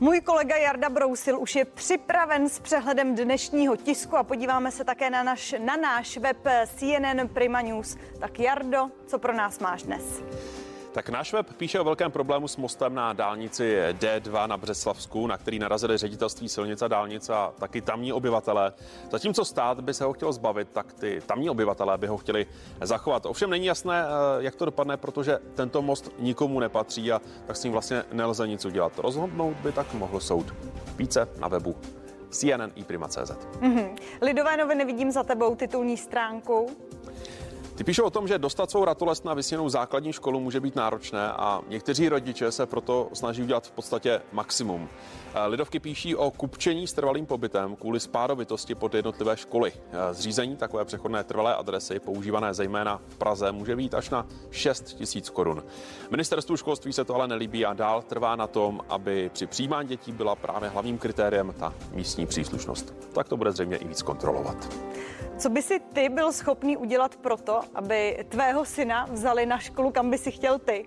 Můj kolega Jarda Brousil už je připraven s přehledem dnešního tisku a podíváme se také na, naš, na náš web CNN Prima News. Tak Jardo, co pro nás máš dnes? Tak náš web píše o velkém problému s mostem na dálnici D2 na Břeslavsku, na který narazili ředitelství silnice a dálnice a taky tamní obyvatelé. Zatímco stát by se ho chtěl zbavit, tak ty tamní obyvatelé by ho chtěli zachovat. Ovšem není jasné, eh, jak to dopadne, protože tento most nikomu nepatří a tak s ním vlastně nelze nic udělat. Rozhodnout by tak mohl soud. Více na webu CNN i Prima.cz. Mm-hmm. Lidové noviny vidím za tebou titulní stránku. Ty píšou o tom, že dostat svou ratolest na vysněnou základní školu může být náročné a někteří rodiče se proto snaží udělat v podstatě maximum. Lidovky píší o kupčení s trvalým pobytem kvůli spádovitosti pod jednotlivé školy. Zřízení takové přechodné trvalé adresy, používané zejména v Praze, může být až na 6 tisíc korun. Ministerstvu školství se to ale nelíbí a dál trvá na tom, aby při přijímání dětí byla právě hlavním kritériem ta místní příslušnost. Tak to bude zřejmě i víc kontrolovat. Co by si ty byl schopný udělat proto, aby tvého syna vzali na školu, kam by si chtěl ty?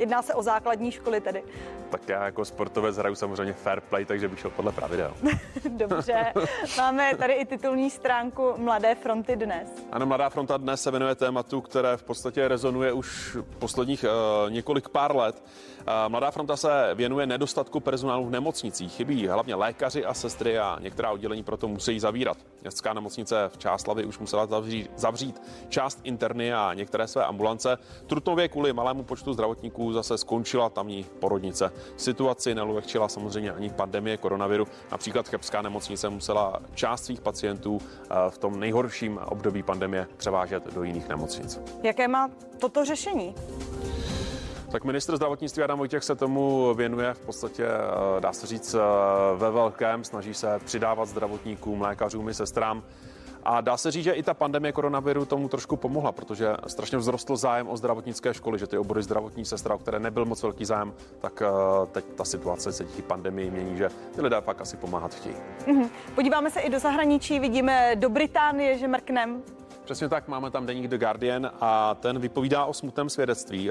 Jedná se o základní školy tedy. Tak já jako sportovec hraju samozřejmě fair play, takže bych šel podle pravidel. Dobře. Máme tady i titulní stránku Mladé fronty dnes. Ano, Mladá fronta dnes se věnuje tématu, které v podstatě rezonuje už posledních uh, několik pár let. Uh, Mladá fronta se věnuje nedostatku personálu v nemocnicích. Chybí hlavně lékaři a sestry a některá oddělení proto musí zavírat. Městská nemocnice v Čáslavi už musela zavřít, zavřít část interny a některé své ambulance. Trutnově kvůli malému počtu zdravotníků zase skončila tamní porodnice. Situaci nelehčila samozřejmě ani pandemie koronaviru. Například Chebská nemocnice musela část svých pacientů eh, v tom nejhorším období pandemie převážet do jiných nemocnic. Jaké má toto řešení? Tak ministr zdravotnictví Adam Vojtěch se tomu věnuje v podstatě, eh, dá se říct, eh, ve velkém. Snaží se přidávat zdravotníkům, lékařům i sestrám. A dá se říct, že i ta pandemie koronaviru tomu trošku pomohla, protože strašně vzrostl zájem o zdravotnické školy, že ty obory zdravotní sestra, o které nebyl moc velký zájem, tak eh, teď ta situace se díky pandemii mění, že ty lidé fakt asi pomáhat chtějí. Mm-hmm. Podíváme se i do zahraničí, vidíme do Británie, že mrknem. Přesně tak, máme tam deník The Guardian a ten vypovídá o smutném svědectví.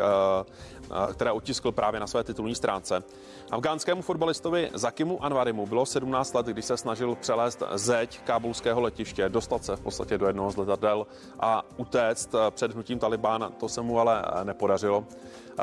které otiskl právě na své titulní stránce. Afgánskému fotbalistovi Zakimu Anvarimu bylo 17 let, když se snažil přelézt zeď kábulského letiště, dostat se v podstatě do jednoho z letadel a utéct před hnutím Talibán. To se mu ale nepodařilo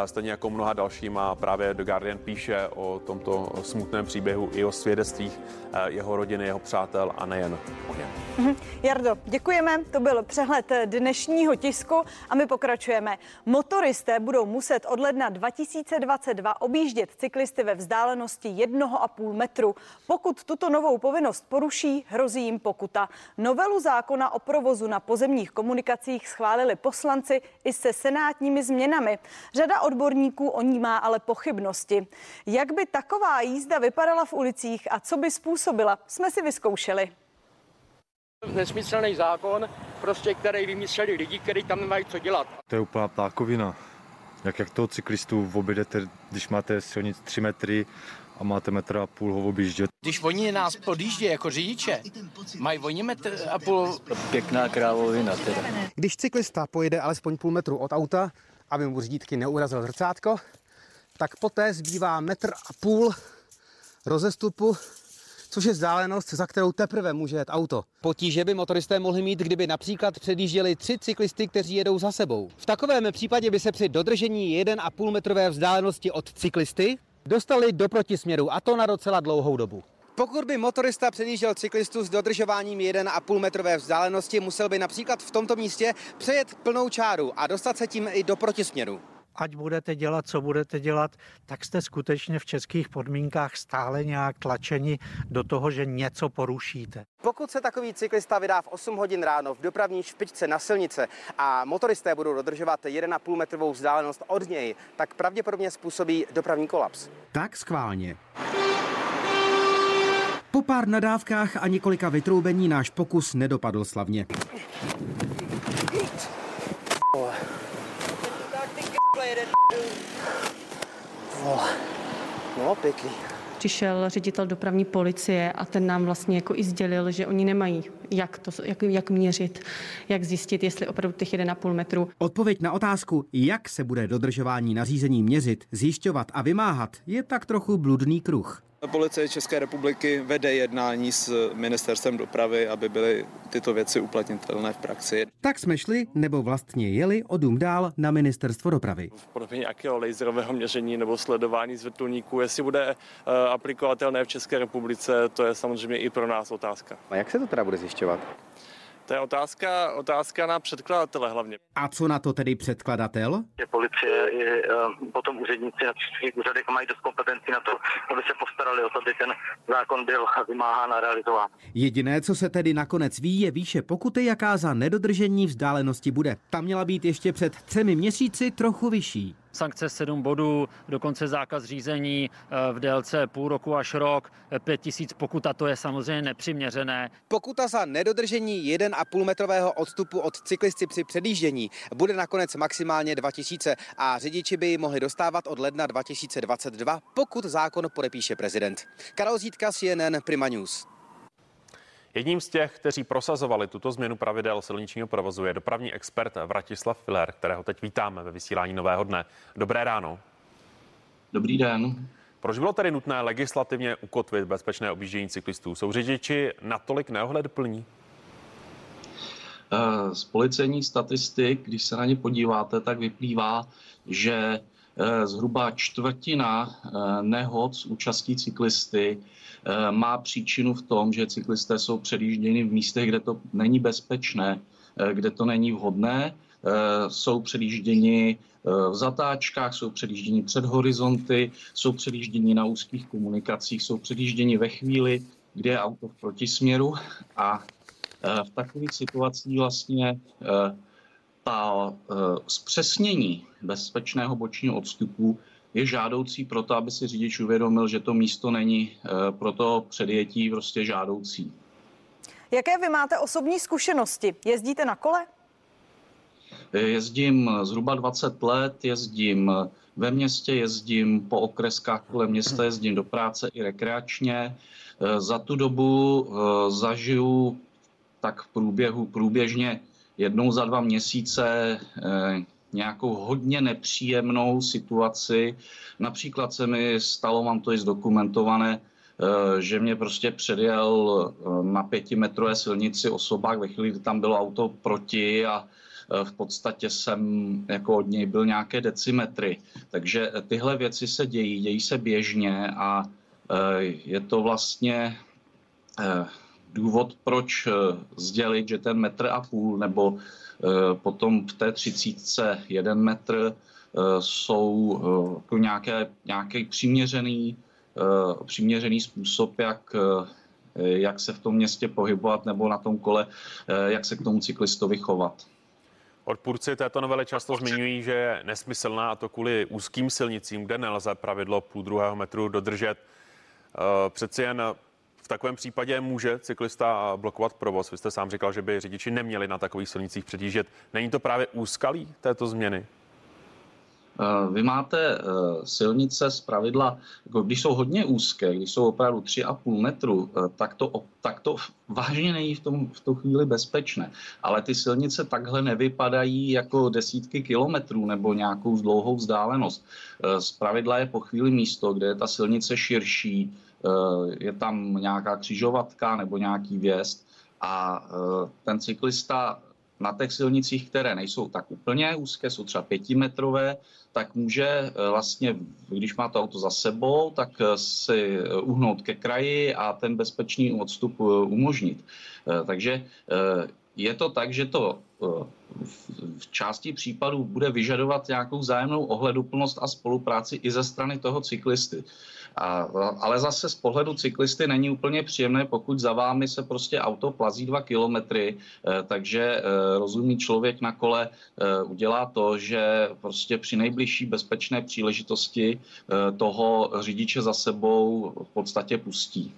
stejně jako mnoha dalším a právě The Guardian píše o tomto smutném příběhu i o svědectvích eh, jeho rodiny, jeho přátel a nejen o něm. Mhm. Jardo, děkujeme. To byl přehled dnešního tisku a my pokračujeme. Motoristé budou muset od ledna 2022 objíždět cyklisty ve vzdálenosti 1,5 metru. Pokud tuto novou povinnost poruší, hrozí jim pokuta. Novelu zákona o provozu na pozemních komunikacích schválili poslanci i se senátními změnami. Řada odborníků o ní má ale pochybnosti. Jak by taková jízda vypadala v ulicích a co by způsobila, jsme si vyzkoušeli. Nesmyslný zákon, prostě, který vymysleli lidi, kteří tam nemají co dělat. To je úplná plákovina. Jak, jak toho cyklistu objedete, když máte silnic 3 metry a máte metr a půl ho objíždět. Když oni nás podjíždí jako řidiče, mají oni metr a půl. Pěkná krávovina teda. Když cyklista pojede alespoň půl metru od auta, aby mu řídítky neurazil zrcátko, tak poté zbývá metr a půl rozestupu, což je vzdálenost, za kterou teprve může jet auto. Potíže by motoristé mohli mít, kdyby například předjížděli tři cyklisty, kteří jedou za sebou. V takovém případě by se při dodržení 1,5 metrové vzdálenosti od cyklisty dostali do protisměru a to na docela dlouhou dobu. Pokud by motorista předjížděl cyklistu s dodržováním 1,5 metrové vzdálenosti, musel by například v tomto místě přejet plnou čáru a dostat se tím i do protisměru ať budete dělat, co budete dělat, tak jste skutečně v českých podmínkách stále nějak tlačeni do toho, že něco porušíte. Pokud se takový cyklista vydá v 8 hodin ráno v dopravní špičce na silnice a motoristé budou dodržovat 1,5 metrovou vzdálenost od něj, tak pravděpodobně způsobí dopravní kolaps. Tak schválně. Po pár nadávkách a několika vytroubení náš pokus nedopadl slavně. No, pěkný. Přišel ředitel dopravní policie a ten nám vlastně jako i sdělil, že oni nemají jak, to, jak, jak měřit, jak zjistit, jestli opravdu těch 1,5 metru. Odpověď na otázku, jak se bude dodržování nařízení měřit, zjišťovat a vymáhat, je tak trochu bludný kruh. Policie České republiky vede jednání s ministerstvem dopravy, aby byly tyto věci uplatnitelné v praxi. Tak jsme šli, nebo vlastně jeli o dům dál na ministerstvo dopravy. V podobě nějakého laserového měření nebo sledování z vrtulníků, jestli bude uh, aplikovatelné v České republice, to je samozřejmě i pro nás otázka. A jak se to teda bude zjišťovat? To je otázka, otázka na předkladatele hlavně. A co na to tedy předkladatel? Je policie i uh, potom úředníci na českých úřadech mají dost kompetencí na to, aby se postarali o to, aby ten zákon byl vymáhán a realizován. Jediné, co se tedy nakonec ví, je výše pokuty, jaká za nedodržení vzdálenosti bude. Ta měla být ještě před třemi měsíci trochu vyšší sankce 7 bodů, dokonce zákaz řízení eh, v délce půl roku až rok, 5 tisíc pokuta, to je samozřejmě nepřiměřené. Pokuta za nedodržení 1,5 metrového odstupu od cyklisty při předjíždění bude nakonec maximálně 2 tisíce a řidiči by ji mohli dostávat od ledna 2022, pokud zákon podepíše prezident. Karol Zítka, CNN Prima News. Jedním z těch, kteří prosazovali tuto změnu pravidel silničního provozu, je dopravní expert Vratislav Filer, kterého teď vítáme ve vysílání Nového dne. Dobré ráno. Dobrý den. Proč bylo tedy nutné legislativně ukotvit bezpečné objíždění cyklistů? Jsou řidiči natolik neohledplní? Eh, z policejních statistik, když se na ně podíváte, tak vyplývá, že zhruba čtvrtina eh, nehod s účastí cyklisty Eh, má příčinu v tom, že cyklisté jsou předjížděni v místech, kde to není bezpečné, eh, kde to není vhodné, eh, jsou předjížděni v zatáčkách, jsou předjížděni před horizonty, jsou předjížděni na úzkých komunikacích, jsou předjížděni ve chvíli, kdy je auto v protisměru a v takových situacích vlastně ta zpřesnění bezpečného bočního odstupu je žádoucí proto, aby si řidič uvědomil, že to místo není eh, pro to předjetí prostě žádoucí. Jaké vy máte osobní zkušenosti? Jezdíte na kole? Eh, jezdím zhruba 20 let, jezdím ve městě, jezdím po okreskách kolem města, jezdím do práce i rekreačně. Eh, za tu dobu zažiju tak v průběhu průběžně jednou za dva měsíce nějakou hodně nepříjemnou situaci. Například se mi stalo, mám to i zdokumentované, eh, že mě prostě předjel na pětimetrové silnici osobák ve chvíli, kdy tam bylo auto proti a v podstatě jsem jako od něj byl nějaké decimetry. Takže tyhle věci se dějí, dějí se běžně a je to vlastně důvod, proč sdělit, že ten metr a půl nebo Eh, potom v té třicítce jeden metr eh, jsou eh, jako nějaké, nějaký přiměřený, přiměřený způsob, jak, jak se v tom městě pohybovat nebo na tom kole, jak se k tomu cyklistovi chovat. Odpůrci této novely často zmiňují, že je nesmyslná a to kvůli úzkým silnicím, kde nelze pravidlo půl druhého metru dodržet. Přeci jen v takovém případě může cyklista blokovat provoz. Vy jste sám říkal, že by řidiči neměli na takových silnicích předjíždět. Není to právě úskalí této změny? Eh, vy máte eh, silnice z pravidla, jako když jsou hodně úzké, když jsou opravdu 3,5 metru, eh, tak to, tak to vážně není v, tom, v tu chvíli bezpečné. Ale ty silnice takhle nevypadají jako desítky kilometrů nebo nějakou dlouhou vzdálenost. Z pravidla je po chvíli místo, kde je ta silnice širší, je tam nějaká křižovatka nebo nějaký vjezd a eh, ten cyklista na těch silnicích, které nejsou tak úplně úzké, jsou třeba pětimetrové, tak může eh, vlastně, když má to auto za sebou, tak si uhnout ke kraji a ten bezpečný odstup umožnit. Takže je to tak, že to v části případů bude vyžadovat nějakou zájemnou ohleduplnost a spolupráci i ze strany toho cyklisty. A, ale zase z pohledu cyklisty není úplně příjemné, pokud za vámi se prostě auto plazí dva kilometry, eh, takže eh, rozumný člověk na kole eh, udělá to, že prostě při nejbližší bezpečné příležitosti toho řidiče za sebou v podstatě pustí.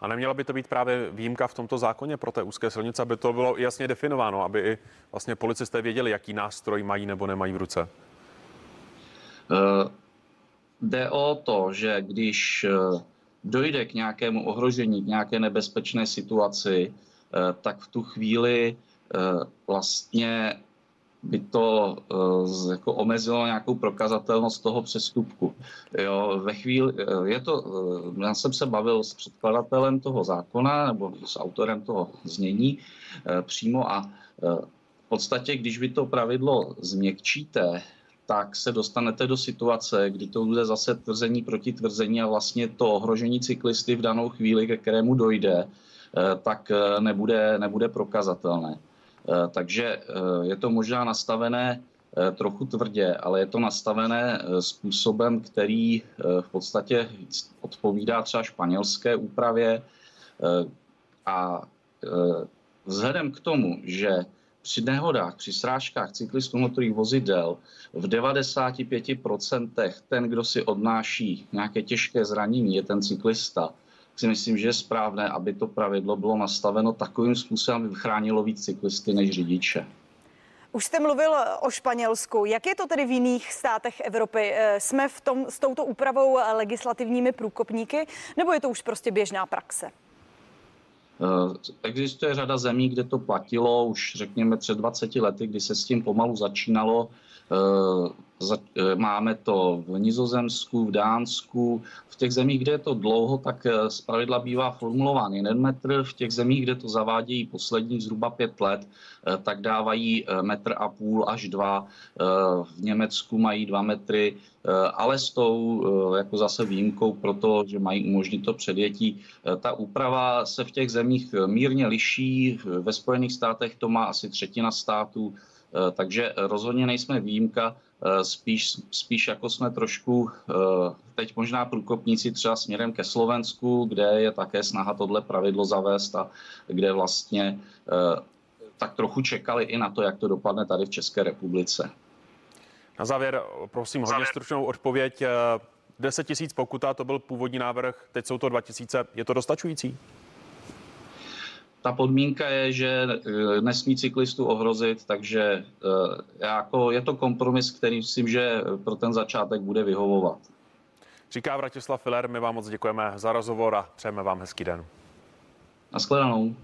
A neměla by to být právě výjimka v tomto zákoně pro té úzké silnice, aby to bylo jasně definováno, aby i vlastně policisté věděli, jaký nástroj mají nebo nemají v ruce? Uh jde o to, že když eh, dojde k nějakému ohrožení, k nějaké nebezpečné situaci, eh, tak v tu chvíli eh, vlastně by to jako omezilo nějakou prokazatelnost toho přestupku. Jo, ve chvíli, je to, já jsem se bavil s předkladatelem toho zákona nebo s autorem toho znění přímo a v podstatě, když vy to pravidlo změkčíte, tak se dostanete do situace, kdy to bude zase tvrzení proti tvrzení a vlastně to ohrožení cyklisty v danou chvíli, ke kterému dojde, eh, tak eh, nebude, nebude prokazatelné. Eh, takže je to možná nastavené trochu tvrdě, ale je to nastavené způsobem, který v podstatě odpovídá třeba španělské úpravě. A vzhledem k tomu, že při nehodách, při srážkách cyklistů motorových vozidel v 95% ten, kdo si odnáší nějaké těžké zranění, je ten cyklista. Si myslím, že je správné, aby to pravidlo bylo nastaveno takovým způsobem, aby chránilo víc cyklisty než řidiče. Už jste mluvil o Španělsku. Jak je to tedy v jiných státech Evropy? Eh, jsme v tom, s touto úpravou legislativními průkopníky, nebo je to už prostě běžná praxe? Eh, existuje řada zemí, kde to platilo už řekněme před 20 lety, kdy se s tím pomalu začínalo. Eh, eh, máme to v Nizozemsku, v Dánsku. V těch zemích, kde je to dlouho, tak z pravidla bývá formulován jeden metr. V těch zemích, kde to zavádějí posledních zhruba pět let, tak dávají metr a půl až dva. V Německu mají dva metry, ale s tou jako zase výjimkou proto, že mají umožnit to předjetí. Ta úprava se v těch zemích mírně liší. Ve Spojených státech to má asi třetina států, Eh, takže rozhodně nejsme výjimka, eh, spíš, spíš jako jsme trošku eh, teď možná průkopníci třeba směrem ke Slovensku, kde je také snaha tohle pravidlo zavést a kde vlastně tak trochu čekali i na to, jak to dopadne tady v České republice. Na závěr, prosím, hodně stručnou odpověď. 10 tisíc pokuta, to byl původní návrh, teď jsou to 2 tisíce. Je to dostačující? ta podmínka je, že eh, nesmí cyklistu ohrozit, takže eh, jako je to kompromis, který myslím, že pro ten začátek bude vyhovovat. Říká Vratislav Filer, my vám moc děkujeme za rozhovor a přejeme vám hezký den. Na shledanou.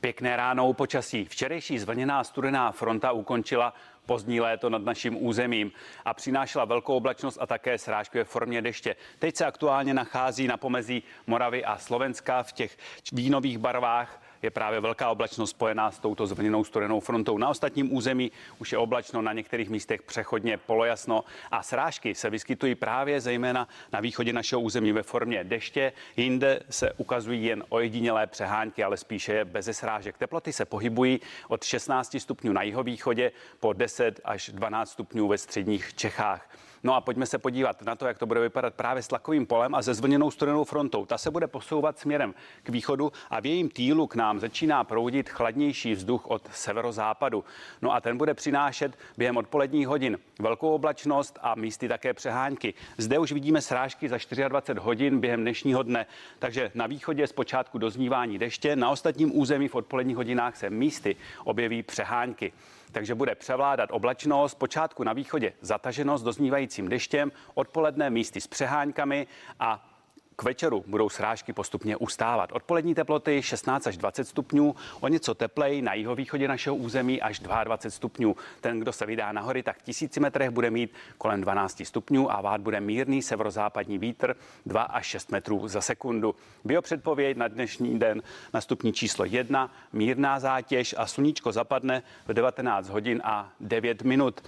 Pěkné ráno počasí. Včerejší zvlněná studená fronta ukončila pozdní léto nad naším územím a přinášela velkou oblačnost a také srážky ve formě deště. Teď se aktuálně nachází na pomezí Moravy a Slovenska v těch vínových barvách je právě velká oblačnost spojená s touto zvlněnou studenou frontou. Na ostatním území už je oblačno, na některých místech přechodně polojasno a srážky se vyskytují právě zejména na východě našeho území ve formě deště. Jinde se ukazují jen ojedinělé přehánky, ale spíše je bez srážek. Teploty se pohybují od 16 stupňů na jihovýchodě po 10 až 12 stupňů ve středních Čechách. No a pojďme se podívat na to, jak to bude vypadat právě s tlakovým polem a se zvlněnou studenou frontou. Ta se bude posouvat směrem k východu a v jejím týlu k nám začíná proudit chladnější vzduch od severozápadu. No a ten bude přinášet během odpoledních hodin velkou oblačnost a místy také přehánky. Zde už vidíme srážky za 24 hodin během dnešního dne, takže na východě zpočátku doznívání deště, na ostatním území v odpoledních hodinách se místy objeví přehánky takže bude převládat oblačnost, počátku na východě zataženost doznívajícím deštěm, odpoledne místy s přeháňkami a k večeru budou srážky postupně ustávat. Odpolední teploty 16 až 20 stupňů, o něco teplej na jihovýchodě našeho území až 22 stupňů. Ten, kdo se vydá na hory, tak v tisíci metrech bude mít kolem 12 stupňů a vát bude mírný severozápadní vítr 2 až 6 metrů za sekundu. Biopředpověď na dnešní den na stupní číslo 1, mírná zátěž a sluníčko zapadne v 19 hodin a 9 minut.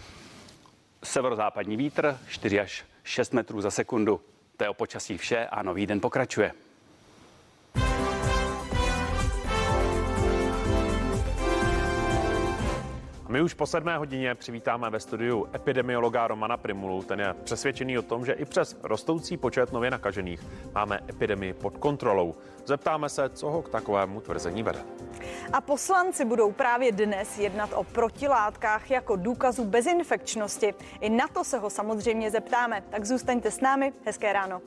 Severozápadní vítr 4 až 6 metrů za sekundu. To je o počasí vše a nový den pokračuje. My už po sedmé hodině přivítáme ve studiu epidemiologa Romana Primulu. Ten je přesvědčený o tom, že i přes rostoucí počet nově nakažených máme epidemii pod kontrolou. Zeptáme se, co ho k takovému tvrzení vede. A poslanci budou právě dnes jednat o protilátkách jako důkazu bezinfekčnosti. I na to se ho samozřejmě zeptáme. Tak zůstaňte s námi. Hezké ráno.